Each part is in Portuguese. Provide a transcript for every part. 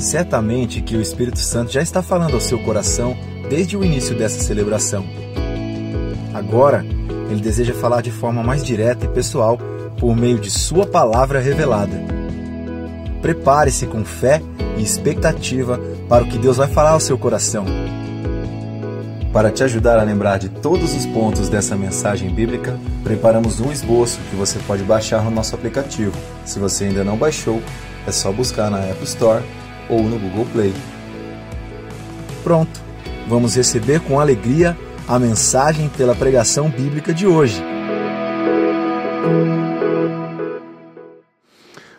Certamente que o Espírito Santo já está falando ao seu coração desde o início dessa celebração. Agora, ele deseja falar de forma mais direta e pessoal por meio de Sua palavra revelada. Prepare-se com fé e expectativa para o que Deus vai falar ao seu coração. Para te ajudar a lembrar de todos os pontos dessa mensagem bíblica, preparamos um esboço que você pode baixar no nosso aplicativo. Se você ainda não baixou, é só buscar na App Store ou no Google Play. Pronto, vamos receber com alegria a mensagem pela pregação bíblica de hoje.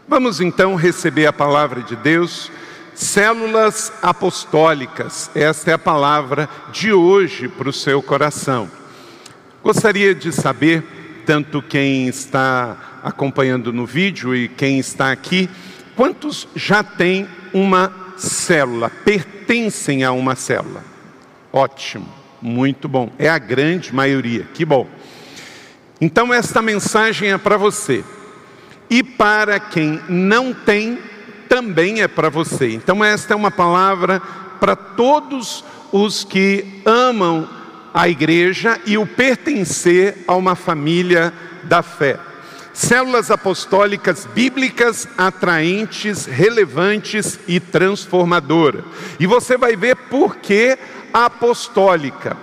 Vamos então receber a palavra de Deus Células apostólicas, esta é a palavra de hoje para o seu coração. Gostaria de saber, tanto quem está acompanhando no vídeo e quem está aqui, quantos já têm uma célula, pertencem a uma célula? Ótimo, muito bom. É a grande maioria, que bom. Então, esta mensagem é para você. E para quem não tem também é para você. Então, esta é uma palavra para todos os que amam a igreja e o pertencer a uma família da fé. Células apostólicas bíblicas atraentes, relevantes e transformadoras. E você vai ver por que apostólica.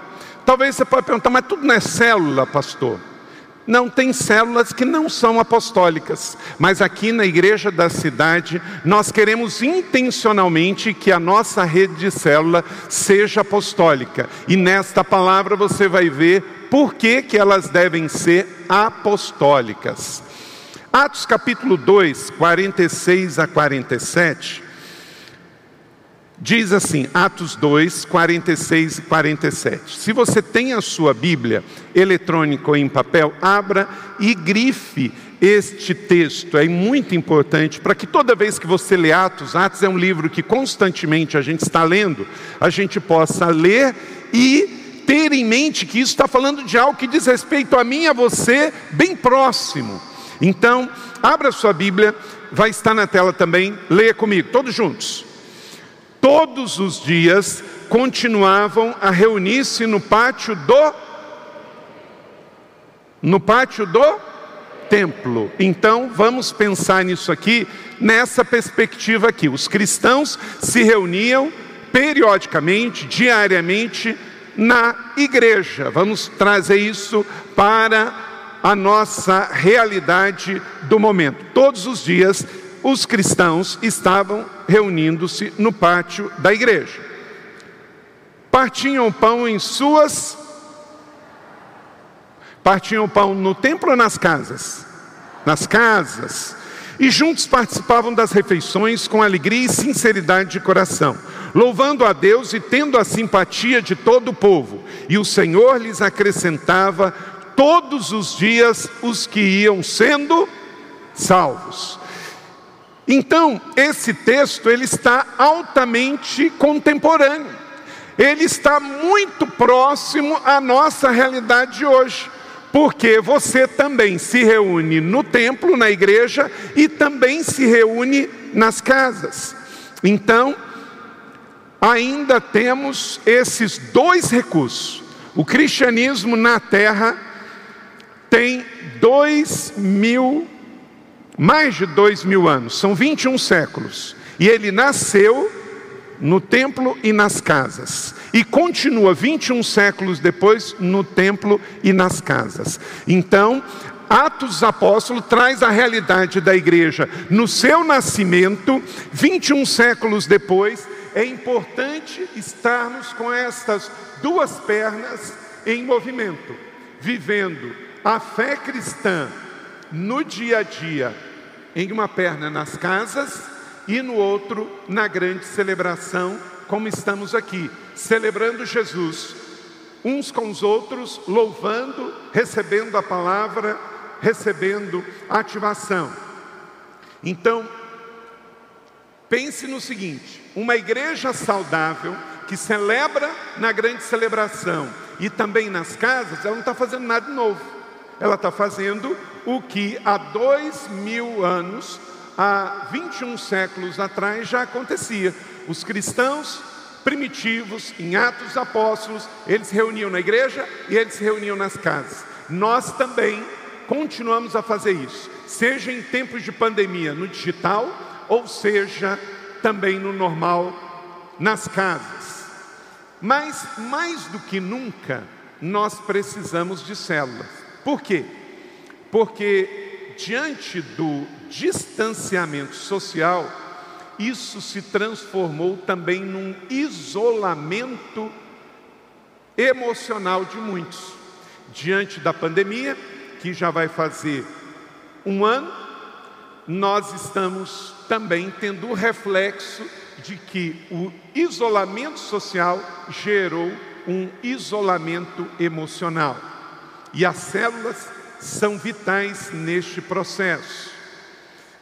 Talvez você possa perguntar, mas tudo não é célula, pastor? Não, tem células que não são apostólicas, mas aqui na igreja da cidade, nós queremos intencionalmente que a nossa rede de célula seja apostólica. E nesta palavra você vai ver por que, que elas devem ser apostólicas. Atos capítulo 2, 46 a 47, Diz assim, Atos 2, 46 e 47. Se você tem a sua Bíblia eletrônica ou em papel, abra e grife este texto. É muito importante para que toda vez que você lê Atos, Atos é um livro que constantemente a gente está lendo, a gente possa ler e ter em mente que isso está falando de algo que diz respeito a mim e a você, bem próximo. Então, abra sua Bíblia, vai estar na tela também, leia comigo, todos juntos todos os dias continuavam a reunir-se no pátio do no pátio do templo. Então, vamos pensar nisso aqui, nessa perspectiva aqui. Os cristãos se reuniam periodicamente, diariamente na igreja. Vamos trazer isso para a nossa realidade do momento. Todos os dias os cristãos estavam reunindo-se no pátio da igreja. Partiam pão em suas. Partiam pão no templo ou nas casas? Nas casas. E juntos participavam das refeições com alegria e sinceridade de coração, louvando a Deus e tendo a simpatia de todo o povo. E o Senhor lhes acrescentava todos os dias os que iam sendo salvos. Então, esse texto ele está altamente contemporâneo. Ele está muito próximo à nossa realidade de hoje. Porque você também se reúne no templo, na igreja e também se reúne nas casas. Então, ainda temos esses dois recursos. O cristianismo na terra tem dois mil mais de dois mil anos, são 21 séculos. E ele nasceu no templo e nas casas. E continua 21 séculos depois no templo e nas casas. Então, Atos dos Apóstolos traz a realidade da igreja no seu nascimento, 21 séculos depois. É importante estarmos com estas duas pernas em movimento, vivendo a fé cristã no dia a dia em uma perna nas casas e no outro na grande celebração, como estamos aqui, celebrando Jesus, uns com os outros, louvando, recebendo a palavra, recebendo a ativação. Então, pense no seguinte: uma igreja saudável que celebra na grande celebração e também nas casas, ela não está fazendo nada novo. Ela está fazendo o que há dois mil anos há 21 séculos atrás já acontecia. Os cristãos primitivos, em Atos Apóstolos, eles se reuniam na igreja e eles se reuniam nas casas. Nós também continuamos a fazer isso, seja em tempos de pandemia no digital, ou seja também no normal, nas casas. Mas mais do que nunca, nós precisamos de células. Por quê? Porque diante do distanciamento social, isso se transformou também num isolamento emocional de muitos. Diante da pandemia, que já vai fazer um ano, nós estamos também tendo o reflexo de que o isolamento social gerou um isolamento emocional. E as células são vitais neste processo.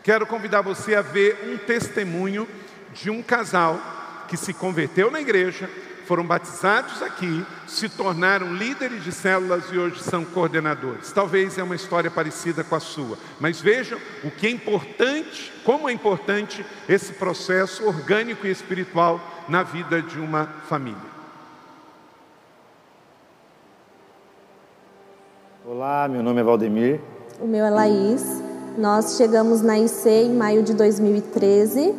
Quero convidar você a ver um testemunho de um casal que se converteu na igreja, foram batizados aqui, se tornaram líderes de células e hoje são coordenadores. Talvez é uma história parecida com a sua, mas vejam o que é importante, como é importante esse processo orgânico e espiritual na vida de uma família. Olá, meu nome é Valdemir. O meu é Laís. Nós chegamos na IC em maio de 2013.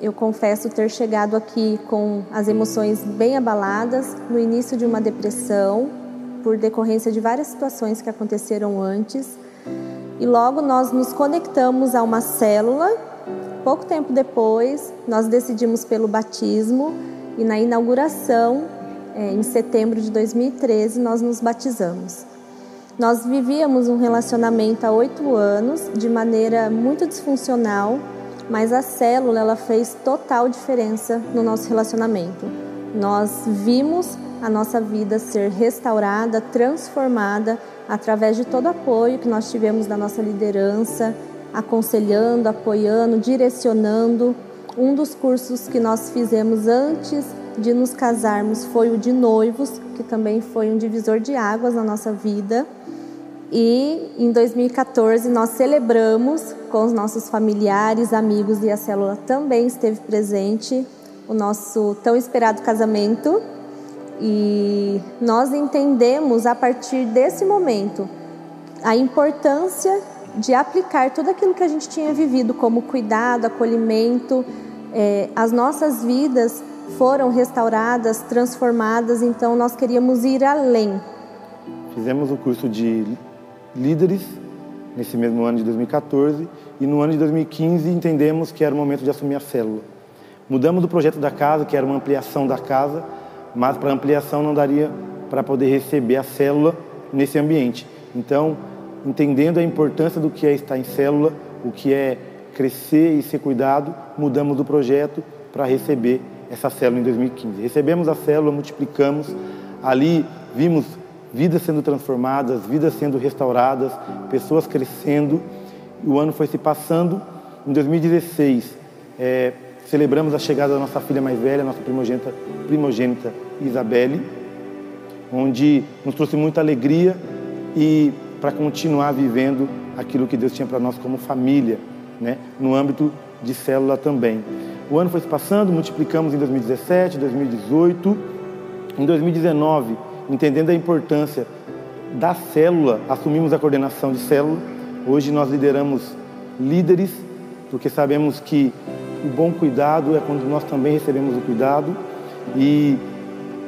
Eu confesso ter chegado aqui com as emoções bem abaladas, no início de uma depressão, por decorrência de várias situações que aconteceram antes. E logo nós nos conectamos a uma célula. Pouco tempo depois, nós decidimos pelo batismo e na inauguração, eh, em setembro de 2013, nós nos batizamos. Nós vivíamos um relacionamento há oito anos de maneira muito disfuncional, mas a célula ela fez total diferença no nosso relacionamento. Nós vimos a nossa vida ser restaurada, transformada através de todo o apoio que nós tivemos da nossa liderança, aconselhando, apoiando, direcionando. Um dos cursos que nós fizemos antes de nos casarmos foi o de noivos, que também foi um divisor de águas na nossa vida. E em 2014 nós celebramos com os nossos familiares, amigos e a célula também esteve presente o nosso tão esperado casamento. E nós entendemos a partir desse momento a importância de aplicar tudo aquilo que a gente tinha vivido como cuidado, acolhimento. É, as nossas vidas foram restauradas, transformadas, então nós queríamos ir além. Fizemos o curso de líderes nesse mesmo ano de 2014 e no ano de 2015 entendemos que era o momento de assumir a célula. Mudamos o projeto da casa, que era uma ampliação da casa, mas para ampliação não daria para poder receber a célula nesse ambiente. Então, entendendo a importância do que é estar em célula, o que é crescer e ser cuidado, mudamos o projeto para receber essa célula em 2015. Recebemos a célula, multiplicamos, ali vimos vidas sendo transformadas, vidas sendo restauradas, pessoas crescendo. O ano foi se passando. Em 2016, é, celebramos a chegada da nossa filha mais velha, nossa primogênita, primogênita Isabelle, onde nos trouxe muita alegria e para continuar vivendo aquilo que Deus tinha para nós como família, né, no âmbito de célula também. O ano foi se passando, multiplicamos em 2017, 2018. Em 2019, entendendo a importância da célula, assumimos a coordenação de célula. Hoje nós lideramos líderes, porque sabemos que o bom cuidado é quando nós também recebemos o cuidado. E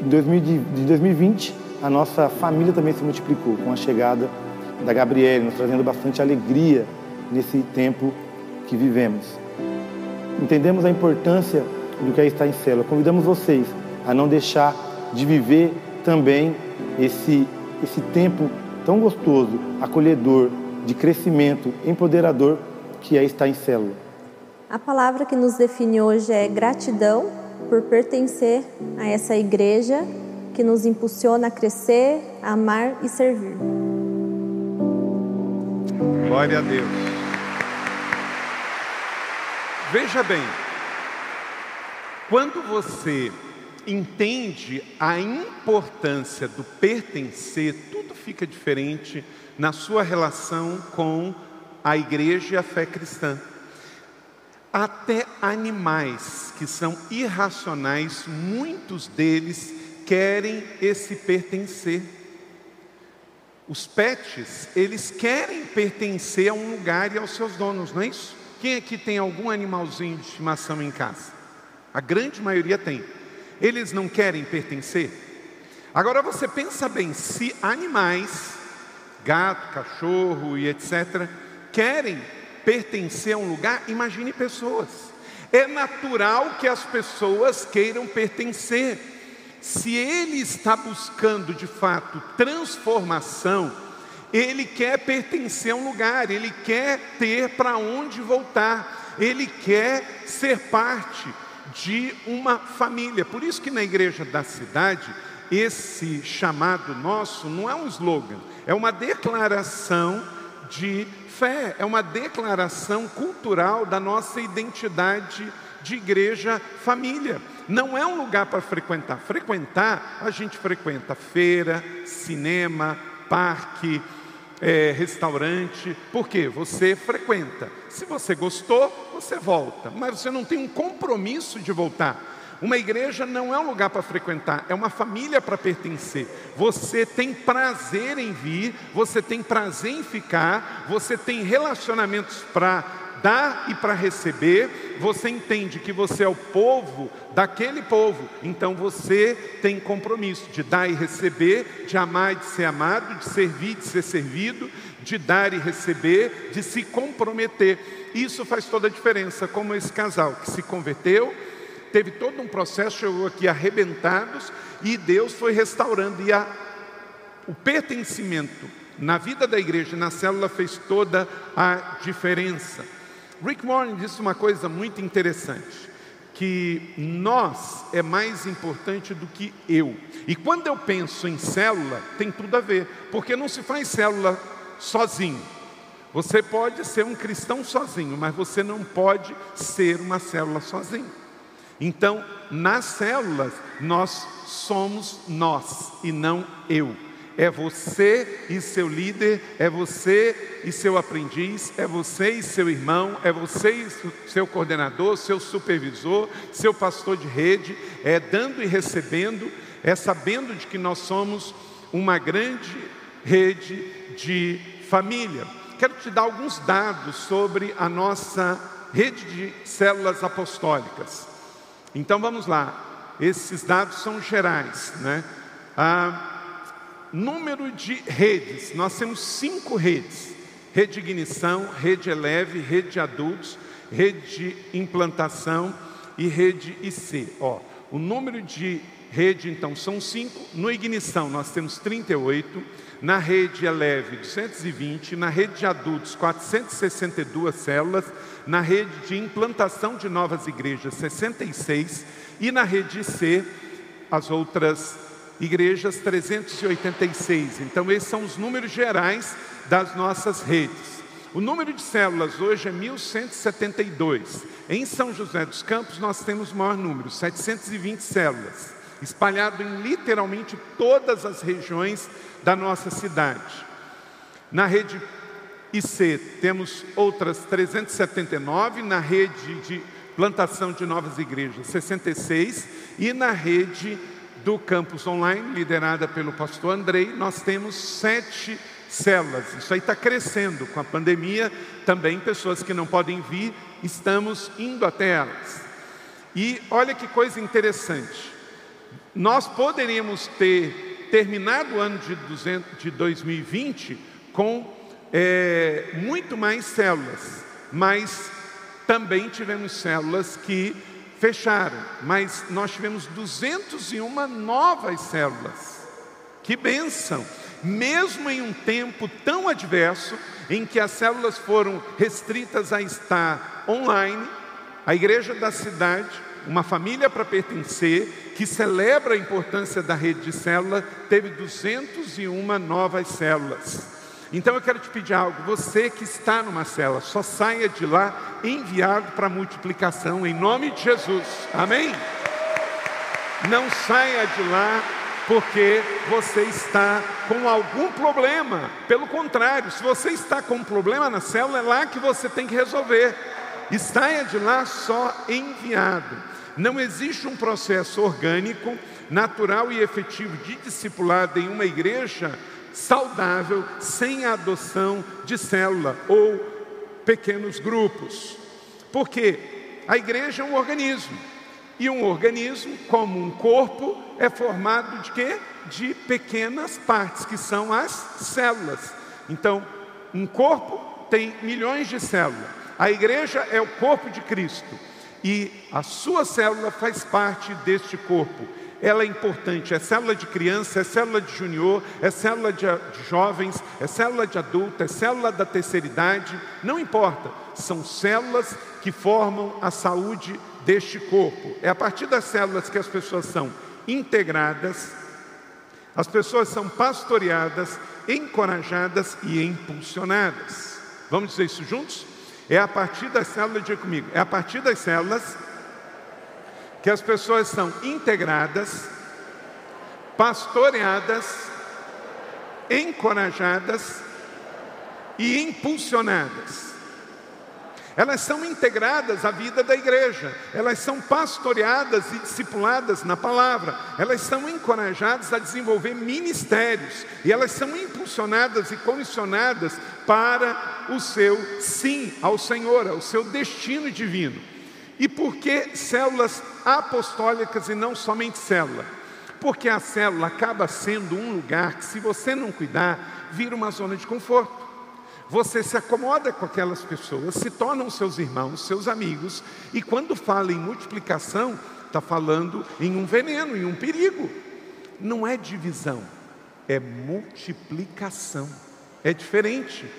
em 2020, a nossa família também se multiplicou com a chegada da Gabriele, nos trazendo bastante alegria nesse tempo que vivemos. Entendemos a importância do que é estar em célula. Convidamos vocês a não deixar de viver também esse, esse tempo tão gostoso, acolhedor, de crescimento, empoderador que é estar em célula. A palavra que nos define hoje é gratidão por pertencer a essa igreja que nos impulsiona a crescer, a amar e servir. Glória a Deus. Veja bem, quando você entende a importância do pertencer, tudo fica diferente na sua relação com a igreja e a fé cristã. Até animais que são irracionais, muitos deles querem esse pertencer. Os pets, eles querem pertencer a um lugar e aos seus donos, não é isso? Quem aqui tem algum animalzinho de estimação em casa? A grande maioria tem. Eles não querem pertencer? Agora você pensa bem, se animais, gato, cachorro e etc., querem pertencer a um lugar, imagine pessoas. É natural que as pessoas queiram pertencer. Se ele está buscando de fato transformação, ele quer pertencer a um lugar, ele quer ter para onde voltar, ele quer ser parte de uma família. Por isso que na igreja da cidade, esse chamado nosso não é um slogan, é uma declaração de fé, é uma declaração cultural da nossa identidade de igreja família. Não é um lugar para frequentar. Frequentar, a gente frequenta feira, cinema, parque, é, restaurante. Por quê? Você frequenta. Se você gostou, você volta. Mas você não tem um compromisso de voltar. Uma igreja não é um lugar para frequentar, é uma família para pertencer. Você tem prazer em vir, você tem prazer em ficar, você tem relacionamentos para dar e para receber, você entende que você é o povo daquele povo, então você tem compromisso de dar e receber, de amar e de ser amado, de servir e de ser servido, de dar e receber, de se comprometer. Isso faz toda a diferença, como esse casal que se converteu teve todo um processo, chegou aqui arrebentados, e Deus foi restaurando, e a, o pertencimento na vida da igreja, na célula, fez toda a diferença. Rick Warren disse uma coisa muito interessante, que nós é mais importante do que eu. E quando eu penso em célula, tem tudo a ver, porque não se faz célula sozinho. Você pode ser um cristão sozinho, mas você não pode ser uma célula sozinho. Então, nas células, nós somos nós e não eu. É você e seu líder, é você e seu aprendiz, é você e seu irmão, é você e seu coordenador, seu supervisor, seu pastor de rede, é dando e recebendo, é sabendo de que nós somos uma grande rede de família. Quero te dar alguns dados sobre a nossa rede de células apostólicas. Então vamos lá, esses dados são gerais, né? Ah, número de redes, nós temos cinco redes: rede de ignição, rede eleve, rede de adultos, rede de implantação e rede IC. Ó, o número de rede então são cinco. No ignição nós temos 38, na rede eleve 220, na rede de adultos 462 células. Na rede de implantação de novas igrejas, 66, e na rede C, as outras igrejas, 386. Então, esses são os números gerais das nossas redes. O número de células hoje é 1172. Em São José dos Campos, nós temos o maior número, 720 células, espalhado em literalmente todas as regiões da nossa cidade. Na rede e C, temos outras 379 na rede de plantação de novas igrejas, 66, e na rede do campus online, liderada pelo pastor Andrei, nós temos sete células. Isso aí está crescendo com a pandemia, também pessoas que não podem vir, estamos indo até elas. E olha que coisa interessante, nós poderíamos ter terminado o ano de, 200, de 2020 com é, muito mais células, mas também tivemos células que fecharam, mas nós tivemos 201 novas células. Que bênção! Mesmo em um tempo tão adverso, em que as células foram restritas a estar online, a igreja da cidade, uma família para pertencer, que celebra a importância da rede de célula, teve 201 novas células. Então eu quero te pedir algo, você que está numa cela, só saia de lá enviado para multiplicação em nome de Jesus. Amém? Não saia de lá porque você está com algum problema. Pelo contrário, se você está com um problema na célula, é lá que você tem que resolver. saia de lá só enviado. Não existe um processo orgânico, natural e efetivo de discipulado em uma igreja saudável sem a adoção de célula ou pequenos grupos. Porque a igreja é um organismo. E um organismo, como um corpo, é formado de quê? De pequenas partes, que são as células. Então, um corpo tem milhões de células. A igreja é o corpo de Cristo. E a sua célula faz parte deste corpo. Ela é importante, é célula de criança, é célula de junior, é célula de, jovens, é célula de adulto, é célula da terceira idade, não importa, são células que formam a saúde deste corpo. É a partir das células que as pessoas são integradas, as pessoas são pastoreadas, encorajadas e impulsionadas. Vamos dizer isso juntos? É a partir das células, diga comigo, é a partir das células que as pessoas são integradas, pastoreadas, encorajadas e impulsionadas. Elas são integradas à vida da igreja, elas são pastoreadas e discipuladas na palavra, elas são encorajadas a desenvolver ministérios e elas são impulsionadas e comissionadas para o seu sim ao Senhor, ao seu destino divino. E por que células apostólicas e não somente célula? Porque a célula acaba sendo um lugar que, se você não cuidar, vira uma zona de conforto. Você se acomoda com aquelas pessoas, se tornam seus irmãos, seus amigos, e quando fala em multiplicação, está falando em um veneno, em um perigo. Não é divisão, é multiplicação. É diferente.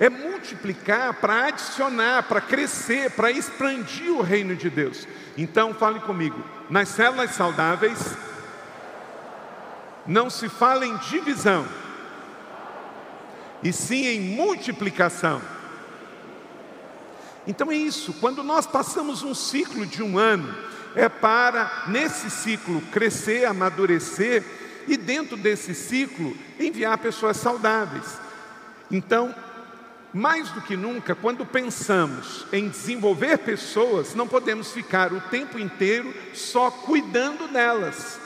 É multiplicar para adicionar, para crescer, para expandir o reino de Deus. Então, fale comigo: nas células saudáveis, não se fala em divisão e sim em multiplicação. Então é isso, quando nós passamos um ciclo de um ano, é para, nesse ciclo, crescer, amadurecer e, dentro desse ciclo, enviar pessoas saudáveis. Então, mais do que nunca, quando pensamos em desenvolver pessoas, não podemos ficar o tempo inteiro só cuidando delas.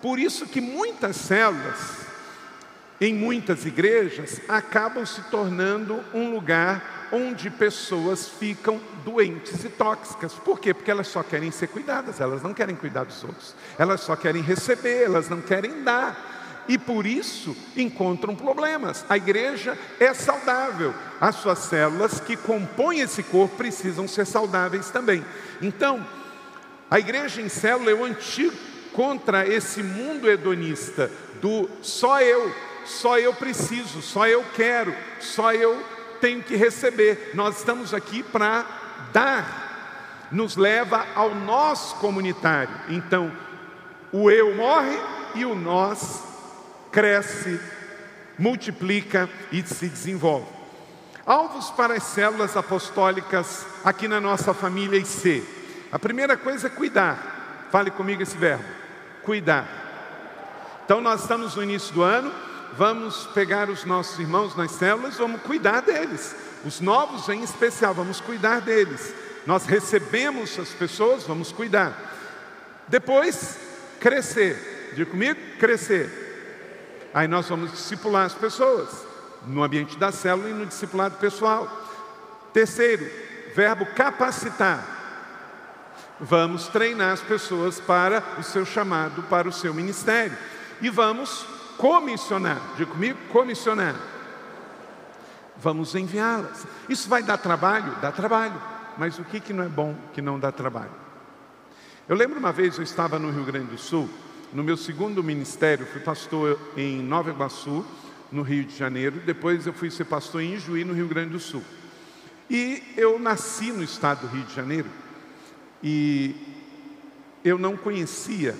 Por isso que muitas células em muitas igrejas, acabam se tornando um lugar onde pessoas ficam doentes e tóxicas. Por quê? Porque elas só querem ser cuidadas, elas não querem cuidar dos outros, elas só querem receber, elas não querem dar. E por isso encontram problemas. A igreja é saudável, as suas células que compõem esse corpo precisam ser saudáveis também. Então, a igreja em célula é o antigo contra esse mundo hedonista do só eu, só eu preciso, só eu quero, só eu tenho que receber. Nós estamos aqui para dar, nos leva ao nós comunitário. Então, o eu morre e o nós cresce, multiplica e se desenvolve. Alvos para as células apostólicas aqui na nossa família IC. A primeira coisa é cuidar. Fale comigo esse verbo: cuidar. Então, nós estamos no início do ano, vamos pegar os nossos irmãos nas células, vamos cuidar deles. Os novos em especial, vamos cuidar deles. Nós recebemos as pessoas, vamos cuidar. Depois, crescer. Diga comigo, crescer. Aí nós vamos discipular as pessoas no ambiente da célula e no discipulado pessoal. Terceiro, verbo capacitar. Vamos treinar as pessoas para o seu chamado, para o seu ministério. E vamos comissionar. Diga comigo, comissionar. Vamos enviá-las. Isso vai dar trabalho? Dá trabalho. Mas o que, que não é bom que não dá trabalho? Eu lembro uma vez eu estava no Rio Grande do Sul, no meu segundo ministério, fui pastor em Nova Iguaçu, no Rio de Janeiro, depois eu fui ser pastor em Juí, no Rio Grande do Sul. E eu nasci no estado do Rio de Janeiro e eu não conhecia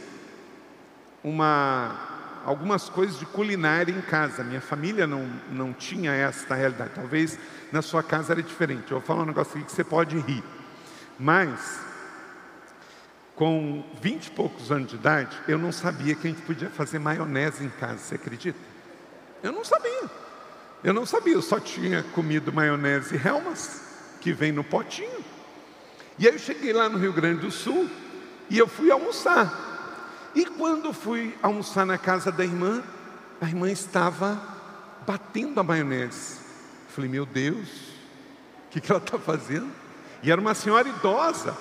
uma algumas coisas de culinária em casa. Minha família não, não tinha esta realidade. Talvez na sua casa era diferente. Eu vou falar um negócio aqui que você pode rir. Mas, com vinte e poucos anos de idade, eu não sabia que a gente podia fazer maionese em casa. Você acredita? Eu não sabia. Eu não sabia. Eu só tinha comido maionese Helmas, que vem no potinho. E aí eu cheguei lá no Rio Grande do Sul e eu fui almoçar. E quando fui almoçar na casa da irmã, a irmã estava batendo a maionese. Eu falei, meu Deus, o que, que ela está fazendo? E era uma senhora idosa.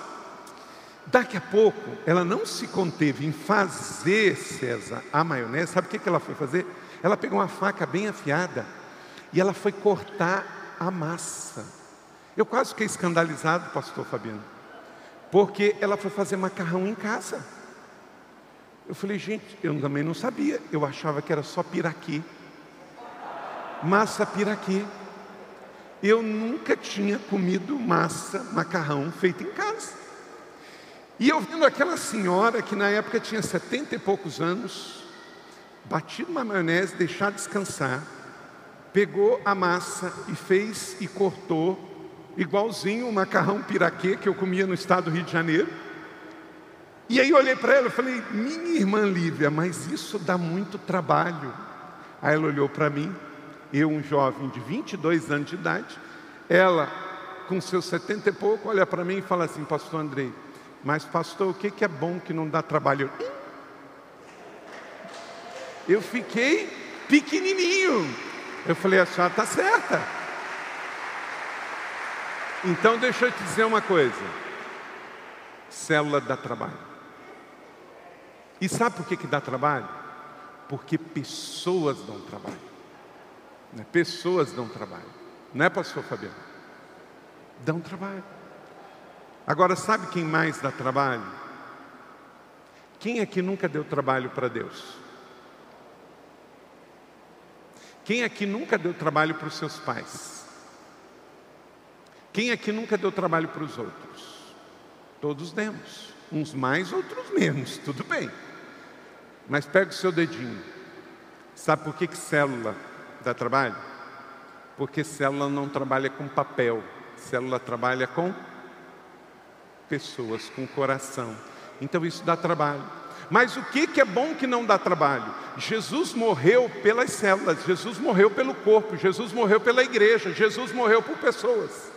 Daqui a pouco, ela não se conteve em fazer, César, a maionese. Sabe o que, ela foi fazer? Ela pegou uma faca bem afiada e ela foi cortar a massa. Eu quase fiquei escandalizado, pastor Fabiano, porque ela foi fazer macarrão em casa. Eu falei, gente, eu também não sabia, eu achava que era só piraqui. Massa piraqui. Eu nunca tinha comido massa, macarrão feito em casa. E eu vendo aquela senhora que na época tinha setenta e poucos anos, batido uma maionese, deixar descansar, pegou a massa e fez e cortou igualzinho o macarrão piraquê que eu comia no estado do Rio de Janeiro. E aí eu olhei para ela e falei, minha irmã Lívia, mas isso dá muito trabalho. Aí ela olhou para mim, eu, um jovem de 22 anos de idade, ela, com seus 70 e pouco, olha para mim e fala assim, pastor Andrei, mas pastor, o que, é bom que não dá trabalho? Eu fiquei pequenininho. Eu falei, a senhora está certa. Então deixa eu te dizer uma coisa. Célula dá trabalho. E sabe por que, que dá trabalho? Porque pessoas dão trabalho. Né? Pessoas dão trabalho. Não é, pastor Fabiano? Dão trabalho. Agora, sabe quem mais dá trabalho? Quem aqui nunca deu trabalho para Deus? Quem aqui nunca deu trabalho para os seus pais? Quem aqui nunca deu trabalho para os outros? Todos demos. Uns mais, outros menos, tudo bem. Mas pega o seu dedinho. Sabe por que, que célula dá trabalho? Porque célula não trabalha com papel, célula trabalha com pessoas, com coração. Então isso dá trabalho. Mas o que, que é bom que não dá trabalho? Jesus morreu pelas células, Jesus morreu pelo corpo, Jesus morreu pela igreja, Jesus morreu por pessoas.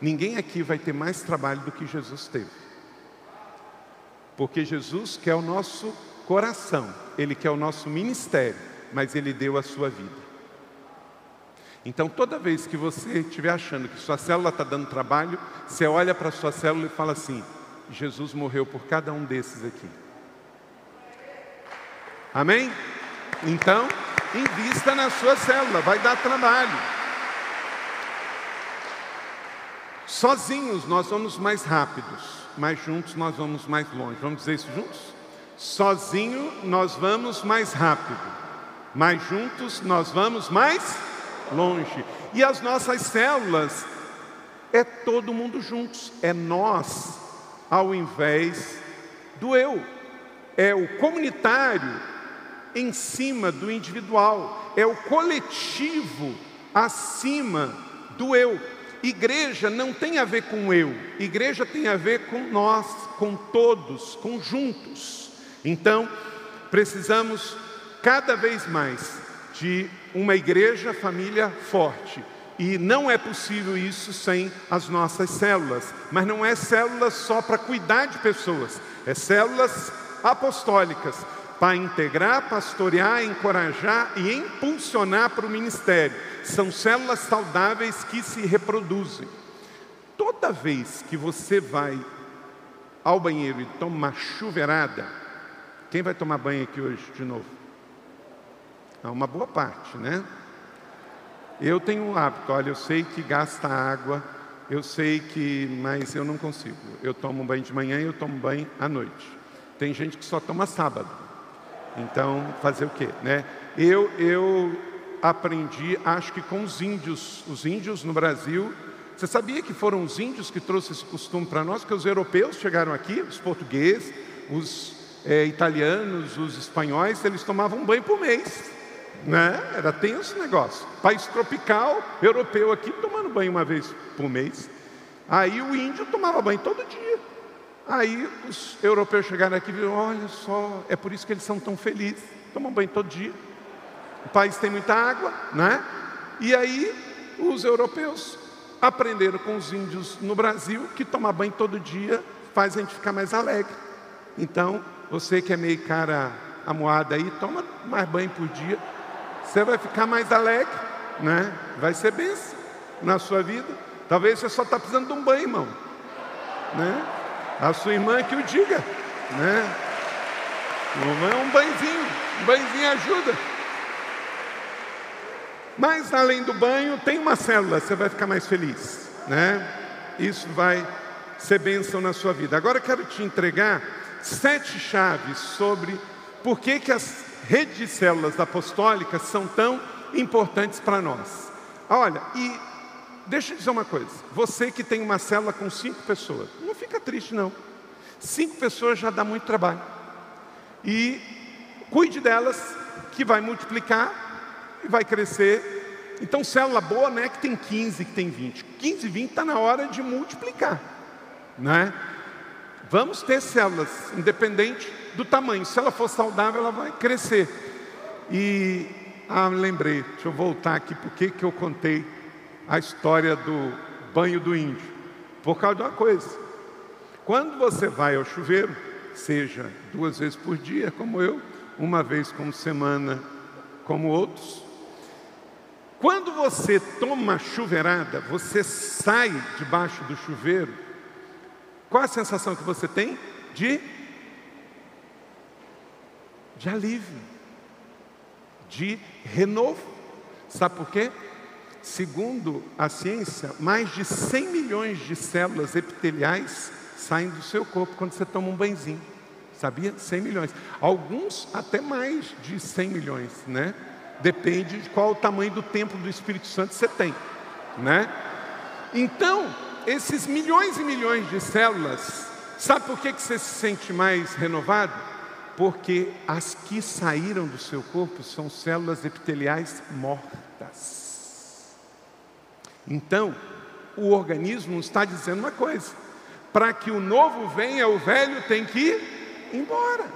Ninguém aqui vai ter mais trabalho do que Jesus teve. Porque Jesus quer o nosso coração, Ele quer o nosso ministério, mas Ele deu a sua vida. Então, toda vez que você estiver achando que sua célula está dando trabalho, você olha para sua célula e fala assim: Jesus morreu por cada um desses aqui. Amém? Então, invista na sua célula, vai dar trabalho. Sozinhos nós vamos mais rápidos, mas juntos nós vamos mais longe. Vamos dizer isso juntos? Sozinho nós vamos mais rápido, mas juntos nós vamos mais longe. E as nossas células é todo mundo juntos, é nós ao invés do eu. É o comunitário em cima do individual, é o coletivo acima do eu. Igreja não tem a ver com eu, igreja tem a ver com nós, com todos, com juntos. Então, precisamos cada vez mais de uma igreja, família forte. E não é possível isso sem as nossas células. Mas não é células só para cuidar de pessoas, é células apostólicas para integrar, pastorear, encorajar e impulsionar para o ministério são células saudáveis que se reproduzem. Toda vez que você vai ao banheiro e toma uma chuveirada, quem vai tomar banho aqui hoje de novo? Ah, uma boa parte, né? Eu tenho um hábito, olha, eu sei que gasta água, eu sei que, mas eu não consigo. Eu tomo banho de manhã e eu tomo banho à noite. Tem gente que só toma sábado. Então, fazer o quê, né? Eu, eu aprendi, acho que com os índios, os índios no Brasil. Você sabia que foram os índios que trouxeram esse costume para nós? Que os europeus chegaram aqui, os portugueses, os é, italianos, os espanhóis, eles tomavam banho por mês. Né? Era tenso o negócio. País tropical, europeu aqui, tomando banho uma vez por mês. Aí o índio tomava banho todo dia. Aí os europeus chegaram aqui e viram, olha só, é por isso que eles são tão felizes. Tomam banho todo dia. O país tem muita água, né? E aí os europeus aprenderam com os índios no Brasil que tomar banho todo dia faz a gente ficar mais alegre. Então, você que é meio cara amoada aí, toma mais banho por dia, você vai ficar mais alegre, né? Vai ser benção na sua vida. Talvez você só está precisando de um banho, irmão. Né? A sua irmã que o diga, né? Um banhozinho, um banhozinho ajuda. Mas além do banho, tem uma célula, você vai ficar mais feliz, né? Isso vai ser bênção na sua vida. Agora eu quero te entregar sete chaves sobre por que, que as redes de células apostólicas são tão importantes para nós. Olha, e deixa eu dizer uma coisa: você que tem uma célula com cinco pessoas, não fica triste, não. Cinco pessoas já dá muito trabalho. E cuide delas, que vai multiplicar e vai crescer. Então, célula boa não é que tem 15, que tem 20. 15, 20 está na hora de multiplicar. Né? Vamos ter células, independente do tamanho. Se ela for saudável, ela vai crescer. E, ah, lembrei, deixa eu voltar aqui, por que eu contei a história do banho do índio? Por causa de uma coisa. Quando você vai ao chuveiro, seja duas vezes por dia, como eu, uma vez por semana, como outros, quando você toma chuveirada, você sai debaixo do chuveiro, qual a sensação que você tem? De de alívio, de renovo. Sabe por quê? Segundo a ciência, mais de 100 milhões de células epiteliais saem do seu corpo quando você toma um banhozinho. Sabia? 100 milhões. Alguns até mais de 100 milhões, né? Depende de qual o tamanho do templo do Espírito Santo você tem, né? Então, esses milhões e milhões de células, sabe por que, que você se sente mais renovado? Porque as que saíram do seu corpo são células epiteliais mortas. Então, o organismo está dizendo uma coisa: para que o novo venha, o velho tem que ir embora.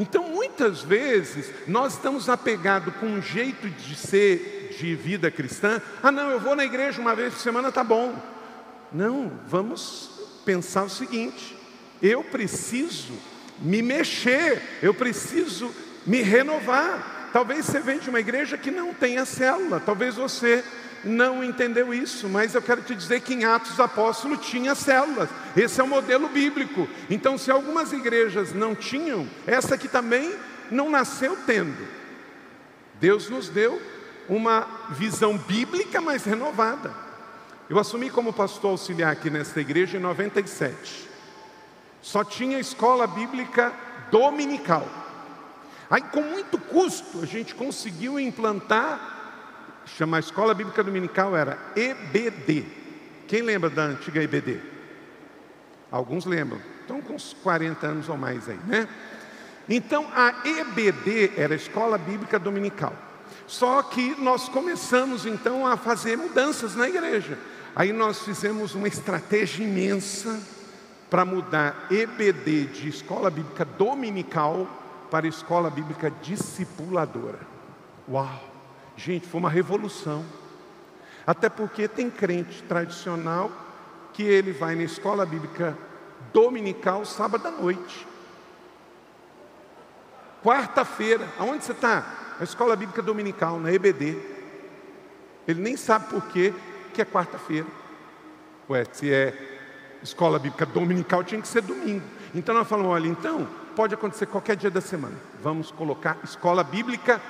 Então, muitas vezes, nós estamos apegados com um jeito de ser de vida cristã. Ah, não, eu vou na igreja uma vez por semana, tá bom. Não, vamos pensar o seguinte: eu preciso me mexer, eu preciso me renovar. Talvez você venha de uma igreja que não tenha célula, talvez você não entendeu isso, mas eu quero te dizer que em Atos dos Apóstolos tinha células. Esse é o modelo bíblico. Então, se algumas igrejas não tinham, essa aqui também não nasceu tendo. Deus nos deu uma visão bíblica, mas renovada. Eu assumi como pastor auxiliar aqui nesta igreja em 97 só tinha escola bíblica dominical. Aí, com muito custo, a gente conseguiu implantar, chamar escola bíblica dominical era EBD. Quem lembra da antiga EBD? Alguns lembram. Estão com uns 40 anos ou mais aí, né? Então, a EBD era a Escola Bíblica Dominical. Só que nós começamos então a fazer mudanças na igreja. Aí nós fizemos uma estratégia imensa para mudar EBD de escola bíblica dominical para escola bíblica discipuladora. Uau! Gente, foi uma revolução. Até porque tem crente tradicional que ele vai na escola bíblica dominical sábado à noite. Quarta-feira, aonde você está? Na escola bíblica dominical, na EBD. Ele nem sabe por quê que é quarta-feira. Ué, se é escola bíblica dominical tinha que ser domingo. Então nós falamos, olha, então pode acontecer qualquer dia da semana. Vamos colocar escola bíblica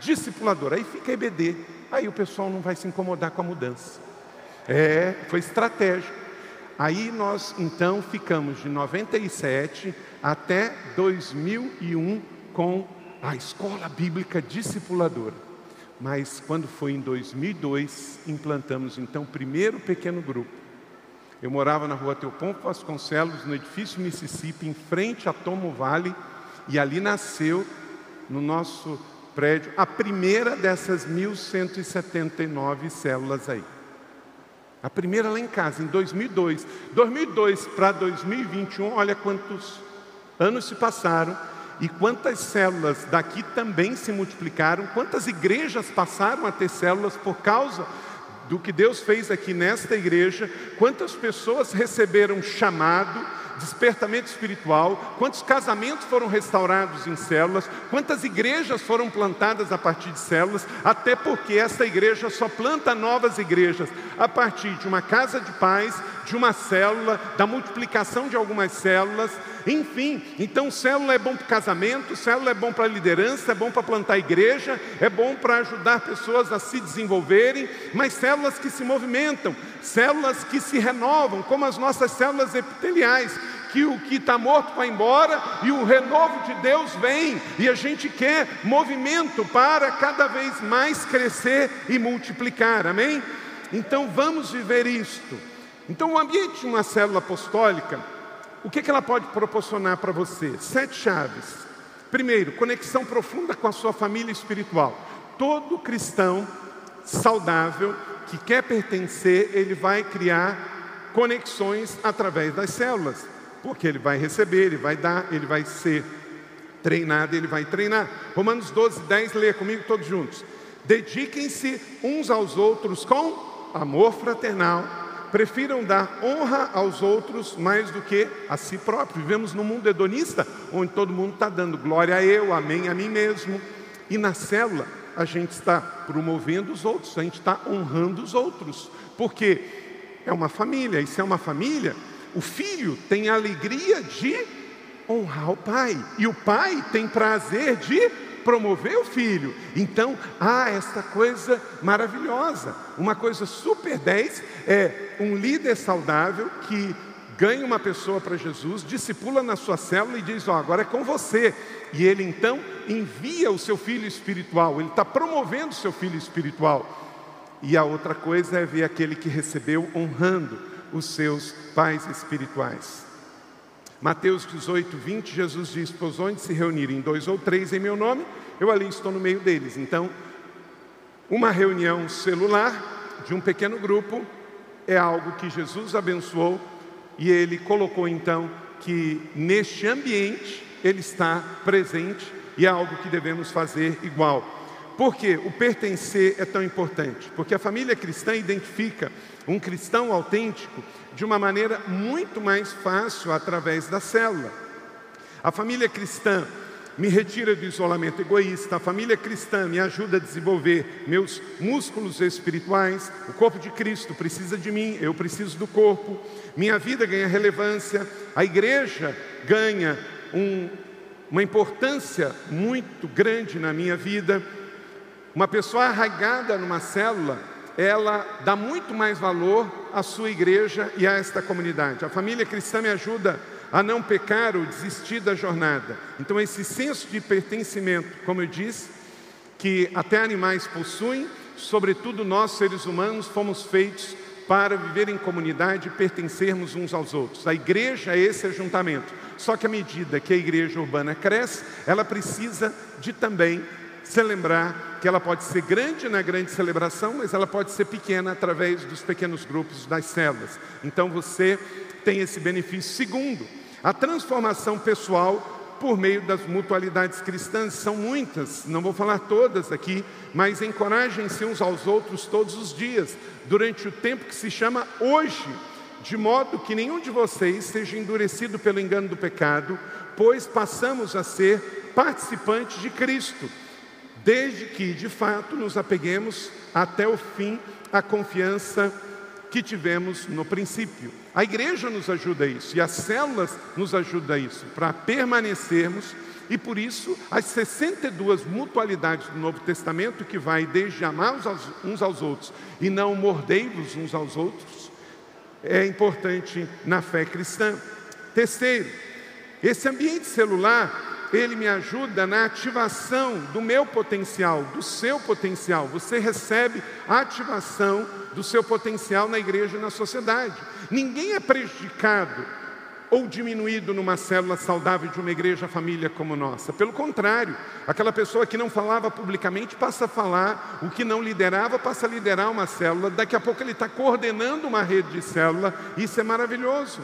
discipuladora. Aí fica EBD. Aí o pessoal não vai se incomodar com a mudança. É, foi estratégico. Aí nós então ficamos de 97 até 2001 com a escola bíblica discipuladora. Mas quando foi em 2002, implantamos então o primeiro pequeno grupo eu morava na rua Teopompo Vasconcelos, no edifício Mississippi, em frente a Tomo Vale, e ali nasceu, no nosso prédio, a primeira dessas 1.179 células aí. A primeira lá em casa, em 2002. 2002 para 2021, olha quantos anos se passaram e quantas células daqui também se multiplicaram, quantas igrejas passaram a ter células por causa do que Deus fez aqui nesta igreja, quantas pessoas receberam chamado, despertamento espiritual, quantos casamentos foram restaurados em células, quantas igrejas foram plantadas a partir de células, até porque esta igreja só planta novas igrejas a partir de uma casa de paz, de uma célula, da multiplicação de algumas células, enfim. Então, célula é bom para casamento, célula é bom para liderança, é bom para plantar igreja, é bom para ajudar pessoas a se desenvolverem, mas células que se movimentam, células que se renovam, como as nossas células epiteliais, que o que está morto vai embora e o renovo de Deus vem, e a gente quer movimento para cada vez mais crescer e multiplicar, amém? Então vamos viver isto. Então, o ambiente de uma célula apostólica, o que, que ela pode proporcionar para você? Sete chaves. Primeiro, conexão profunda com a sua família espiritual. Todo cristão saudável que quer pertencer, ele vai criar conexões através das células, porque ele vai receber, ele vai dar, ele vai ser treinado, ele vai treinar. Romanos 12, 10, leia comigo todos juntos. Dediquem-se uns aos outros com amor fraternal prefiram dar honra aos outros mais do que a si próprio. Vivemos num mundo hedonista, onde todo mundo está dando glória a eu, amém a mim mesmo. E na célula, a gente está promovendo os outros, a gente está honrando os outros, porque é uma família, e se é uma família, o filho tem a alegria de honrar o pai, e o pai tem prazer de promover o filho. Então, há esta coisa maravilhosa. Uma coisa super 10 é um líder saudável que ganha uma pessoa para Jesus, discipula na sua célula e diz: Ó, oh, agora é com você. E ele então envia o seu filho espiritual, ele está promovendo o seu filho espiritual. E a outra coisa é ver aquele que recebeu honrando os seus pais espirituais. Mateus 18, 20, Jesus diz: Pois onde se reunirem dois ou três em meu nome, eu ali estou no meio deles. Então, uma reunião celular de um pequeno grupo é algo que Jesus abençoou e ele colocou então que neste ambiente ele está presente e é algo que devemos fazer igual. Por que o pertencer é tão importante? Porque a família cristã identifica um cristão autêntico de uma maneira muito mais fácil através da célula. A família cristã me retira do isolamento egoísta, a família cristã me ajuda a desenvolver meus músculos espirituais, o corpo de Cristo precisa de mim, eu preciso do corpo, minha vida ganha relevância, a igreja ganha um, uma importância muito grande na minha vida. Uma pessoa arraigada numa célula, ela dá muito mais valor à sua igreja e a esta comunidade. A família cristã me ajuda a não pecar ou desistir da jornada. Então, esse senso de pertencimento, como eu disse, que até animais possuem, sobretudo nós seres humanos fomos feitos para viver em comunidade e pertencermos uns aos outros. A igreja é esse ajuntamento. Só que à medida que a igreja urbana cresce, ela precisa de também se lembrar que ela pode ser grande na grande celebração, mas ela pode ser pequena através dos pequenos grupos das células. Então você tem esse benefício. Segundo, a transformação pessoal por meio das mutualidades cristãs são muitas, não vou falar todas aqui, mas encorajem-se uns aos outros todos os dias, durante o tempo que se chama hoje, de modo que nenhum de vocês seja endurecido pelo engano do pecado, pois passamos a ser participantes de Cristo desde que, de fato, nos apeguemos até o fim à confiança que tivemos no princípio. A igreja nos ajuda a isso e as células nos ajudam a isso, para permanecermos e por isso as 62 mutualidades do Novo Testamento, que vai desde amar uns aos outros e não mordei-vos uns aos outros, é importante na fé cristã. Terceiro, esse ambiente celular ele me ajuda na ativação do meu potencial, do seu potencial. Você recebe a ativação do seu potencial na igreja e na sociedade. Ninguém é prejudicado ou diminuído numa célula saudável de uma igreja família como nossa. Pelo contrário, aquela pessoa que não falava publicamente passa a falar, o que não liderava passa a liderar uma célula, daqui a pouco ele está coordenando uma rede de célula, isso é maravilhoso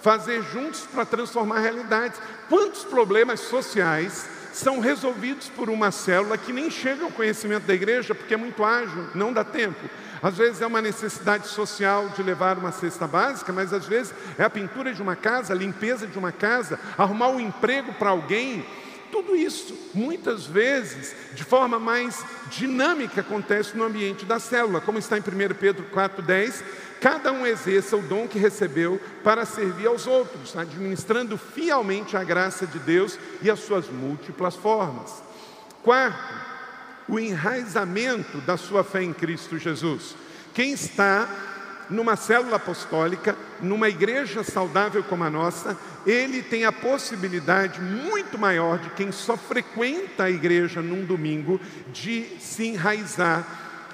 fazer juntos para transformar realidades. Quantos problemas sociais são resolvidos por uma célula que nem chega ao conhecimento da igreja porque é muito ágil, não dá tempo. Às vezes é uma necessidade social de levar uma cesta básica, mas às vezes é a pintura de uma casa, a limpeza de uma casa, arrumar um emprego para alguém. Tudo isso, muitas vezes, de forma mais dinâmica, acontece no ambiente da célula, como está em 1 Pedro 4,10. Cada um exerça o dom que recebeu para servir aos outros, administrando fielmente a graça de Deus e as suas múltiplas formas. Quarto, o enraizamento da sua fé em Cristo Jesus. Quem está numa célula apostólica, numa igreja saudável como a nossa, ele tem a possibilidade muito maior de quem só frequenta a igreja num domingo de se enraizar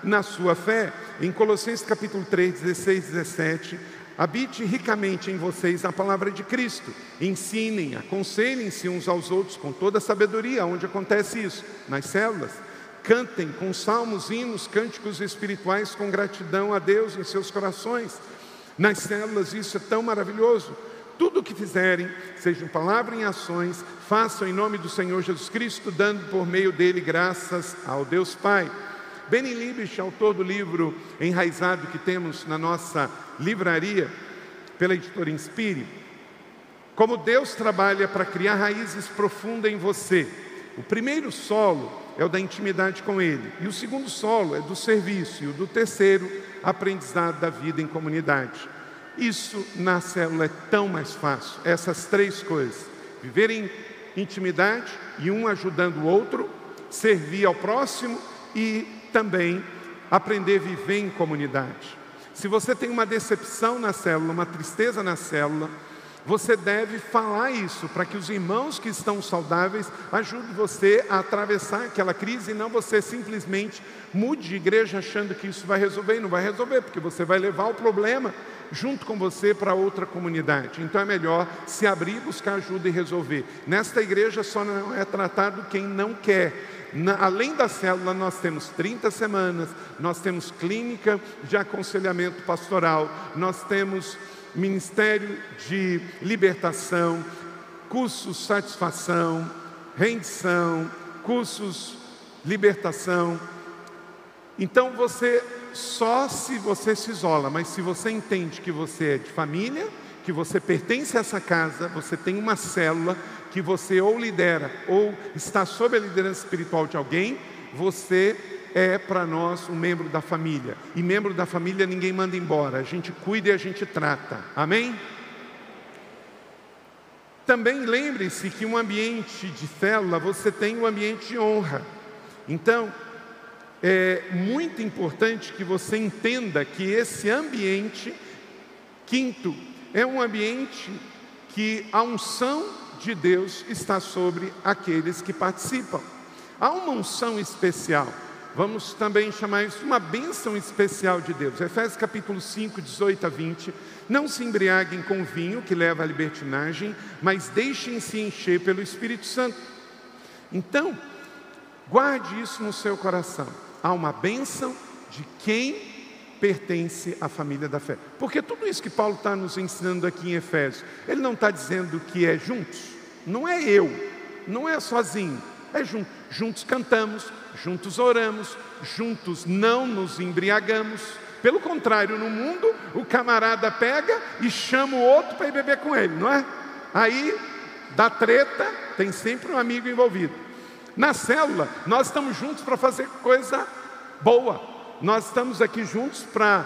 na sua fé. Em Colossenses capítulo 3, 16, 17, habite ricamente em vocês a palavra de Cristo. Ensinem, aconselhem-se uns aos outros com toda a sabedoria. Onde acontece isso? Nas células. Cantem com salmos, hinos, cânticos espirituais com gratidão a Deus em seus corações. Nas células isso é tão maravilhoso. Tudo o que fizerem, seja em palavra em ações, façam em nome do Senhor Jesus Cristo, dando por meio dele graças ao Deus Pai. Benny Liebich, autor do livro Enraizado que temos na nossa livraria, pela editora Inspire, como Deus trabalha para criar raízes profundas em você. O primeiro solo é o da intimidade com Ele. E o segundo solo é do serviço. E o do terceiro, aprendizado da vida em comunidade. Isso na célula é tão mais fácil. Essas três coisas: viver em intimidade e um ajudando o outro, servir ao próximo e também aprender a viver em comunidade. Se você tem uma decepção na célula, uma tristeza na célula, você deve falar isso para que os irmãos que estão saudáveis ajudem você a atravessar aquela crise e não você simplesmente mude de igreja achando que isso vai resolver. E não vai resolver, porque você vai levar o problema junto com você para outra comunidade. Então é melhor se abrir, buscar ajuda e resolver. Nesta igreja só não é tratado quem não quer. Na, além da célula, nós temos 30 semanas, nós temos clínica de aconselhamento pastoral, nós temos ministério de libertação, cursos satisfação, rendição, cursos libertação. Então você só se você se isola, mas se você entende que você é de família, que você pertence a essa casa, você tem uma célula que você ou lidera ou está sob a liderança espiritual de alguém, você é para nós um membro da família. E membro da família ninguém manda embora, a gente cuida e a gente trata. Amém? Também lembre-se que um ambiente de célula você tem um ambiente de honra. Então, é muito importante que você entenda que esse ambiente, quinto, é um ambiente que a unção de Deus está sobre aqueles que participam. Há uma unção especial. Vamos também chamar isso uma bênção especial de Deus. Efésios capítulo 5, 18 a 20. Não se embriaguem com vinho que leva à libertinagem, mas deixem-se encher pelo Espírito Santo. Então, guarde isso no seu coração. Há uma bênção de quem pertence à família da fé. Porque tudo isso que Paulo está nos ensinando aqui em Efésios, ele não está dizendo que é juntos, não é eu, não é sozinho, é junto. Juntos cantamos, juntos oramos, juntos não nos embriagamos. Pelo contrário, no mundo, o camarada pega e chama o outro para ir beber com ele, não é? Aí, da treta, tem sempre um amigo envolvido. Na célula, nós estamos juntos para fazer coisa boa. Nós estamos aqui juntos para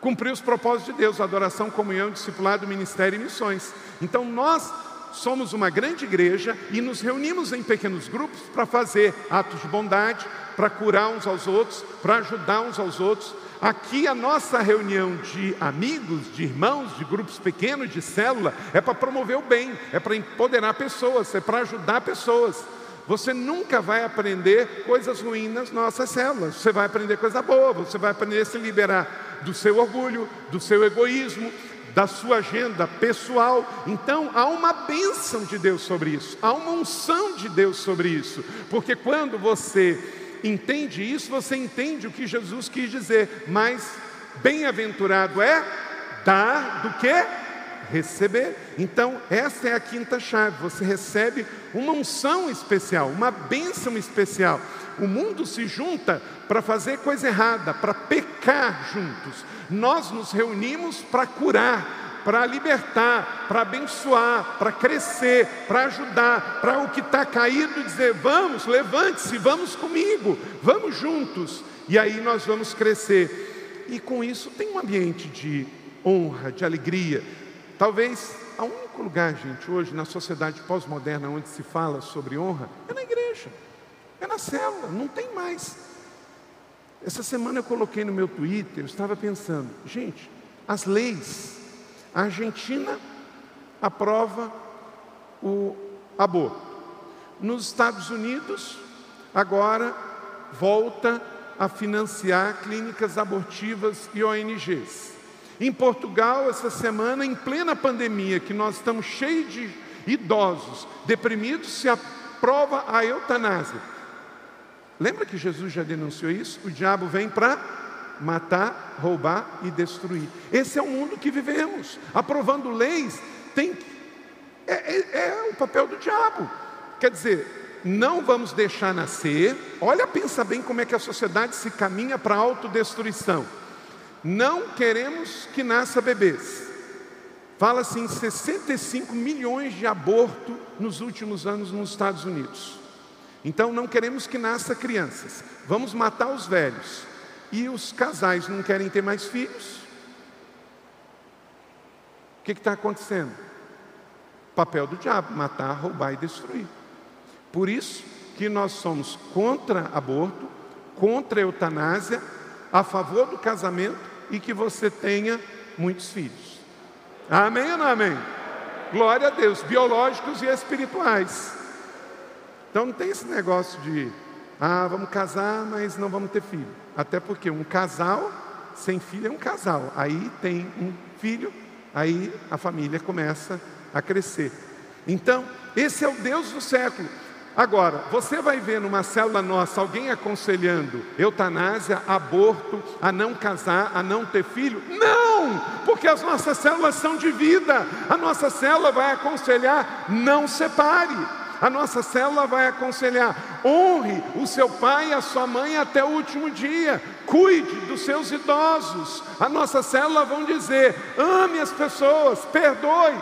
cumprir os propósitos de Deus, adoração, comunhão, discipulado, ministério e missões. Então nós somos uma grande igreja e nos reunimos em pequenos grupos para fazer atos de bondade, para curar uns aos outros, para ajudar uns aos outros. Aqui a nossa reunião de amigos, de irmãos, de grupos pequenos, de célula, é para promover o bem, é para empoderar pessoas, é para ajudar pessoas. Você nunca vai aprender coisas ruins nas nossas células. Você vai aprender coisa boa, você vai aprender a se liberar do seu orgulho, do seu egoísmo, da sua agenda pessoal. Então há uma bênção de Deus sobre isso, há uma unção de Deus sobre isso, porque quando você entende isso, você entende o que Jesus quis dizer, mas bem-aventurado é dar do que? Receber. Então, essa é a quinta chave. Você recebe uma unção especial, uma bênção especial. O mundo se junta para fazer coisa errada, para pecar juntos. Nós nos reunimos para curar, para libertar, para abençoar, para crescer, para ajudar, para o que está caído dizer: vamos, levante-se, vamos comigo, vamos juntos. E aí nós vamos crescer. E com isso tem um ambiente de honra, de alegria. Talvez o único lugar, gente, hoje na sociedade pós-moderna onde se fala sobre honra é na igreja, é na célula, não tem mais. Essa semana eu coloquei no meu Twitter, eu estava pensando, gente, as leis, a Argentina aprova o aborto. Nos Estados Unidos, agora volta a financiar clínicas abortivas e ONGs. Em Portugal, essa semana, em plena pandemia, que nós estamos cheios de idosos, deprimidos, se aprova a eutanásia. Lembra que Jesus já denunciou isso? O diabo vem para matar, roubar e destruir. Esse é o mundo que vivemos. Aprovando leis tem é, é, é o papel do diabo. Quer dizer, não vamos deixar nascer. Olha, pensa bem como é que a sociedade se caminha para a autodestruição. Não queremos que nasça bebês. Fala-se em 65 milhões de abortos nos últimos anos nos Estados Unidos. Então não queremos que nasça crianças. Vamos matar os velhos. E os casais não querem ter mais filhos. O que está acontecendo? Papel do diabo: matar, roubar e destruir. Por isso que nós somos contra aborto, contra a eutanásia, a favor do casamento e que você tenha muitos filhos. Amém ou não amém? Glória a Deus, biológicos e espirituais. Então não tem esse negócio de, ah, vamos casar, mas não vamos ter filho. Até porque um casal sem filho é um casal. Aí tem um filho, aí a família começa a crescer. Então, esse é o Deus do século. Agora, você vai ver numa célula nossa alguém aconselhando eutanásia, aborto, a não casar, a não ter filho? Não! Porque as nossas células são de vida. A nossa célula vai aconselhar: não separe. A nossa célula vai aconselhar: honre o seu pai e a sua mãe até o último dia, cuide dos seus idosos. A nossa célula vão dizer: ame as pessoas, perdoe.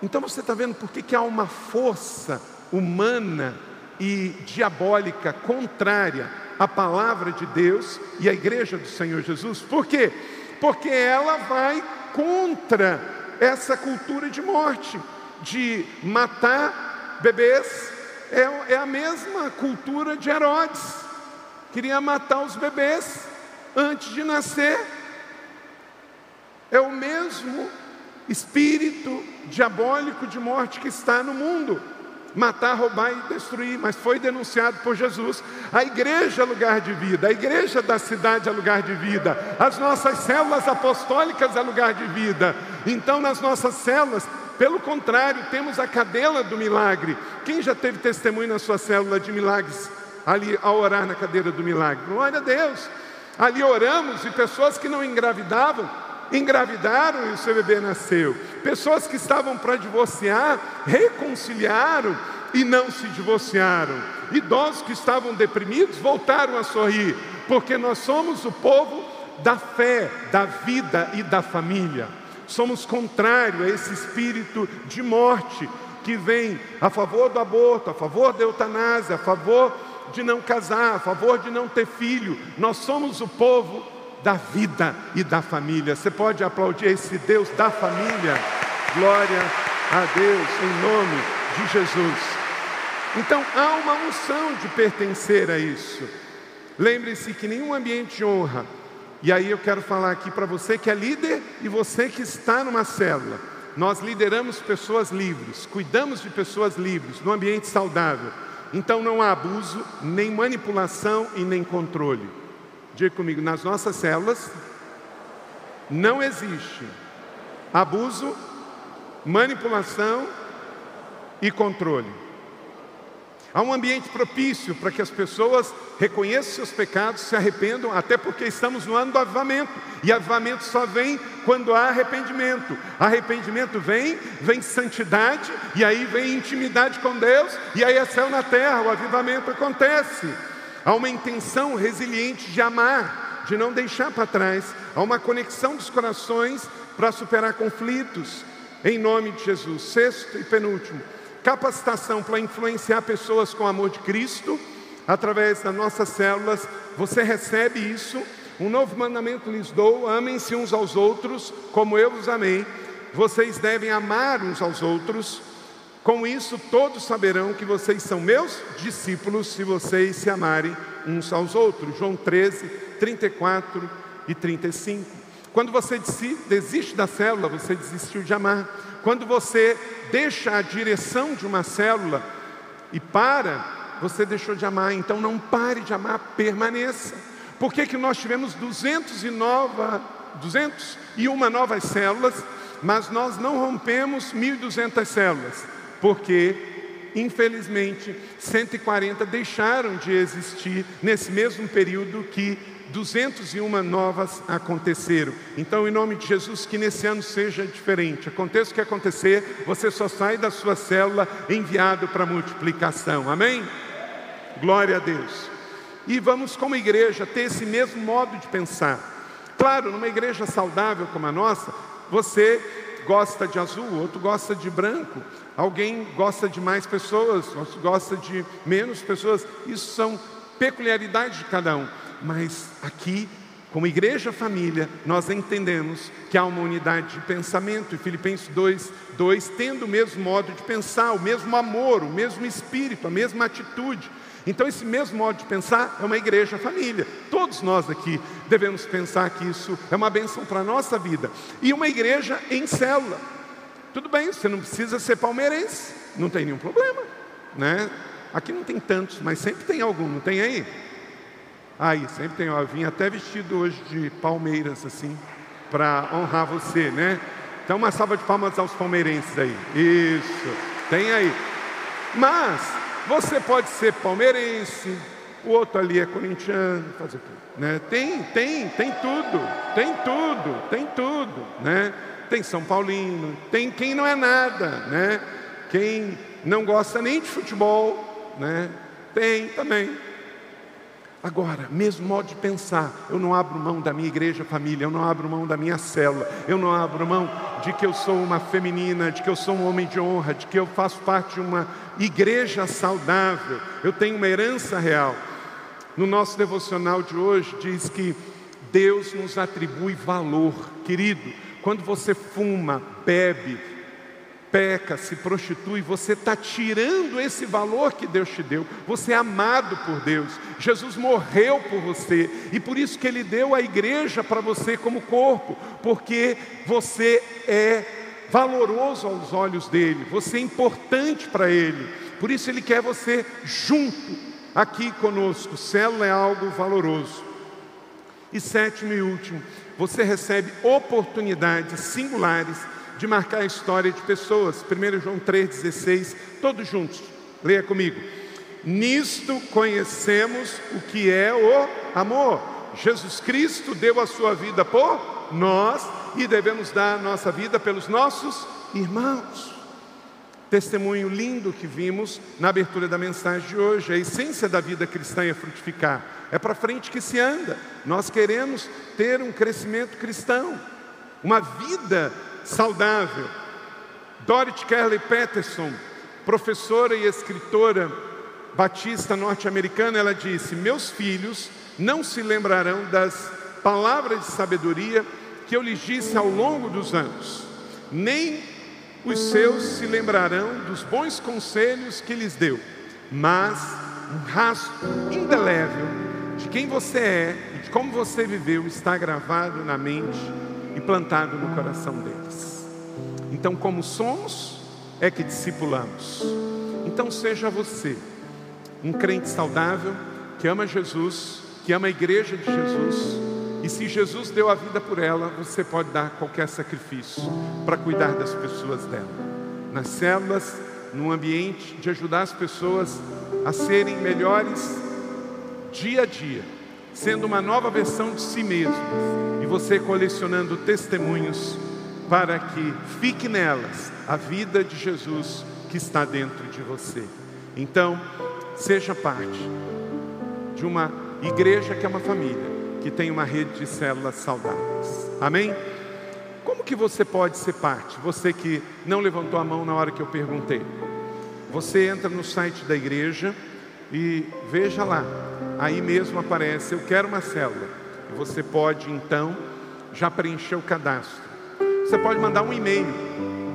Então você está vendo por que, que há uma força humana e diabólica contrária à palavra de Deus e à igreja do Senhor Jesus. Por quê? Porque ela vai contra essa cultura de morte, de matar bebês. É, é a mesma cultura de Herodes. Queria matar os bebês antes de nascer. É o mesmo espírito diabólico de morte que está no mundo matar, roubar e destruir, mas foi denunciado por Jesus. A igreja é lugar de vida, a igreja da cidade é lugar de vida, as nossas células apostólicas é lugar de vida. Então, nas nossas células, pelo contrário, temos a cadela do milagre. Quem já teve testemunho na sua célula de milagres, ali ao orar na cadeira do milagre? Glória a Deus. Ali oramos e pessoas que não engravidavam, engravidaram e o seu bebê nasceu. Pessoas que estavam para divorciar, reconciliaram e não se divorciaram. Idosos que estavam deprimidos voltaram a sorrir, porque nós somos o povo da fé, da vida e da família. Somos contrário a esse espírito de morte que vem a favor do aborto, a favor da eutanásia, a favor de não casar, a favor de não ter filho. Nós somos o povo da vida e da família. Você pode aplaudir esse Deus da família? Glória a Deus, em nome de Jesus. Então há uma unção de pertencer a isso. Lembre-se que nenhum ambiente honra, e aí eu quero falar aqui para você que é líder e você que está numa célula. Nós lideramos pessoas livres, cuidamos de pessoas livres, num ambiente saudável. Então não há abuso, nem manipulação e nem controle. Diga comigo, nas nossas células não existe abuso, manipulação e controle. Há um ambiente propício para que as pessoas reconheçam seus pecados, se arrependam, até porque estamos no ano do avivamento. E avivamento só vem quando há arrependimento. Arrependimento vem, vem santidade, e aí vem intimidade com Deus, e aí é céu na terra, o avivamento acontece. Há uma intenção resiliente de amar, de não deixar para trás. Há uma conexão dos corações para superar conflitos. Em nome de Jesus. Sexto e penúltimo capacitação para influenciar pessoas com o amor de Cristo, através das nossas células, você recebe isso. Um novo mandamento lhes dou: amem-se uns aos outros, como eu os amei. Vocês devem amar uns aos outros. Com isso, todos saberão que vocês são meus discípulos, se vocês se amarem uns aos outros. João 13, 34 e 35. Quando você desiste da célula, você desistiu de amar. Quando você deixa a direção de uma célula e para, você deixou de amar. Então não pare de amar, permaneça. Por que, que nós tivemos 209, 201 novas células, mas nós não rompemos 1.200 células? Porque, infelizmente, 140 deixaram de existir nesse mesmo período que 201 novas aconteceram. Então, em nome de Jesus, que nesse ano seja diferente. Aconteça o que acontecer, você só sai da sua célula enviado para multiplicação. Amém? Glória a Deus. E vamos, como igreja, ter esse mesmo modo de pensar. Claro, numa igreja saudável como a nossa, você gosta de azul, outro gosta de branco, alguém gosta de mais pessoas, outro gosta de menos pessoas. Isso são peculiaridades de cada um mas aqui, como igreja família, nós entendemos que há uma unidade de pensamento, e Filipenses 2, 2, tendo o mesmo modo de pensar, o mesmo amor, o mesmo espírito, a mesma atitude. Então, esse mesmo modo de pensar é uma igreja família. Todos nós aqui devemos pensar que isso é uma benção para a nossa vida. E uma igreja em célula. Tudo bem, você não precisa ser palmeirense, não tem nenhum problema. Né? Aqui não tem tantos, mas sempre tem algum, não tem aí? Aí, sempre tem, eu vim até vestido hoje de Palmeiras, assim, para honrar você, né? Então, uma salva de palmas aos palmeirenses aí. Isso, tem aí. Mas, você pode ser palmeirense, o outro ali é corintiano, fazer tudo, né? Tem, tem, tem tudo, tem tudo, tem tudo, né? Tem São Paulino, tem quem não é nada, né? Quem não gosta nem de futebol, né? Tem também. Agora, mesmo modo de pensar, eu não abro mão da minha igreja família, eu não abro mão da minha célula, eu não abro mão de que eu sou uma feminina, de que eu sou um homem de honra, de que eu faço parte de uma igreja saudável, eu tenho uma herança real. No nosso devocional de hoje diz que Deus nos atribui valor, querido. Quando você fuma, bebe, peca, se prostitui, você está tirando esse valor que Deus te deu. Você é amado por Deus. Jesus morreu por você e por isso que Ele deu a igreja para você como corpo, porque você é valoroso aos olhos dele, você é importante para Ele. Por isso Ele quer você junto aqui conosco. Célula é algo valoroso. E sétimo e último, você recebe oportunidades singulares de marcar a história de pessoas. 1 João 3,16, todos juntos, leia comigo. Nisto conhecemos o que é o amor. Jesus Cristo deu a sua vida por nós e devemos dar a nossa vida pelos nossos irmãos. Testemunho lindo que vimos na abertura da mensagem de hoje. A essência da vida cristã é frutificar. É para frente que se anda. Nós queremos ter um crescimento cristão, uma vida saudável. Dorothy Kelly Peterson, professora e escritora batista norte-americana, ela disse: Meus filhos não se lembrarão das palavras de sabedoria que eu lhes disse ao longo dos anos, nem os seus se lembrarão dos bons conselhos que lhes deu, mas um rastro indelével de quem você é e de como você viveu está gravado na mente e plantado no coração deles. Então, como somos, é que discipulamos. Então, seja você um crente saudável, que ama Jesus, que ama a igreja de Jesus, e se Jesus deu a vida por ela, você pode dar qualquer sacrifício para cuidar das pessoas dela. Nas células, num ambiente de ajudar as pessoas a serem melhores dia a dia, sendo uma nova versão de si mesmo, e você colecionando testemunhos para que fique nelas a vida de Jesus que está dentro de você. Então, seja parte de uma igreja que é uma família, que tem uma rede de células saudáveis. Amém? Como que você pode ser parte? Você que não levantou a mão na hora que eu perguntei. Você entra no site da igreja e veja lá. Aí mesmo aparece, eu quero uma célula. E você pode então já preencher o cadastro. Você pode mandar um e-mail.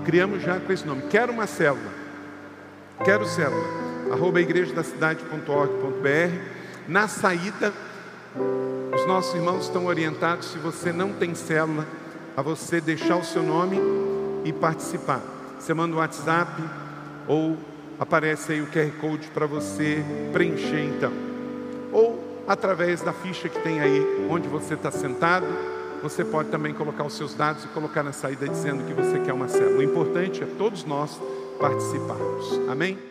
Criamos já com esse nome. Quero uma célula. Quero célula. Arroba. Na saída, os nossos irmãos estão orientados, se você não tem célula, a você deixar o seu nome e participar. Você manda um WhatsApp ou aparece aí o QR Code para você preencher então. Ou através da ficha que tem aí onde você está sentado, você pode também colocar os seus dados e colocar na saída dizendo que você quer uma célula. O importante é todos nós participarmos. Amém?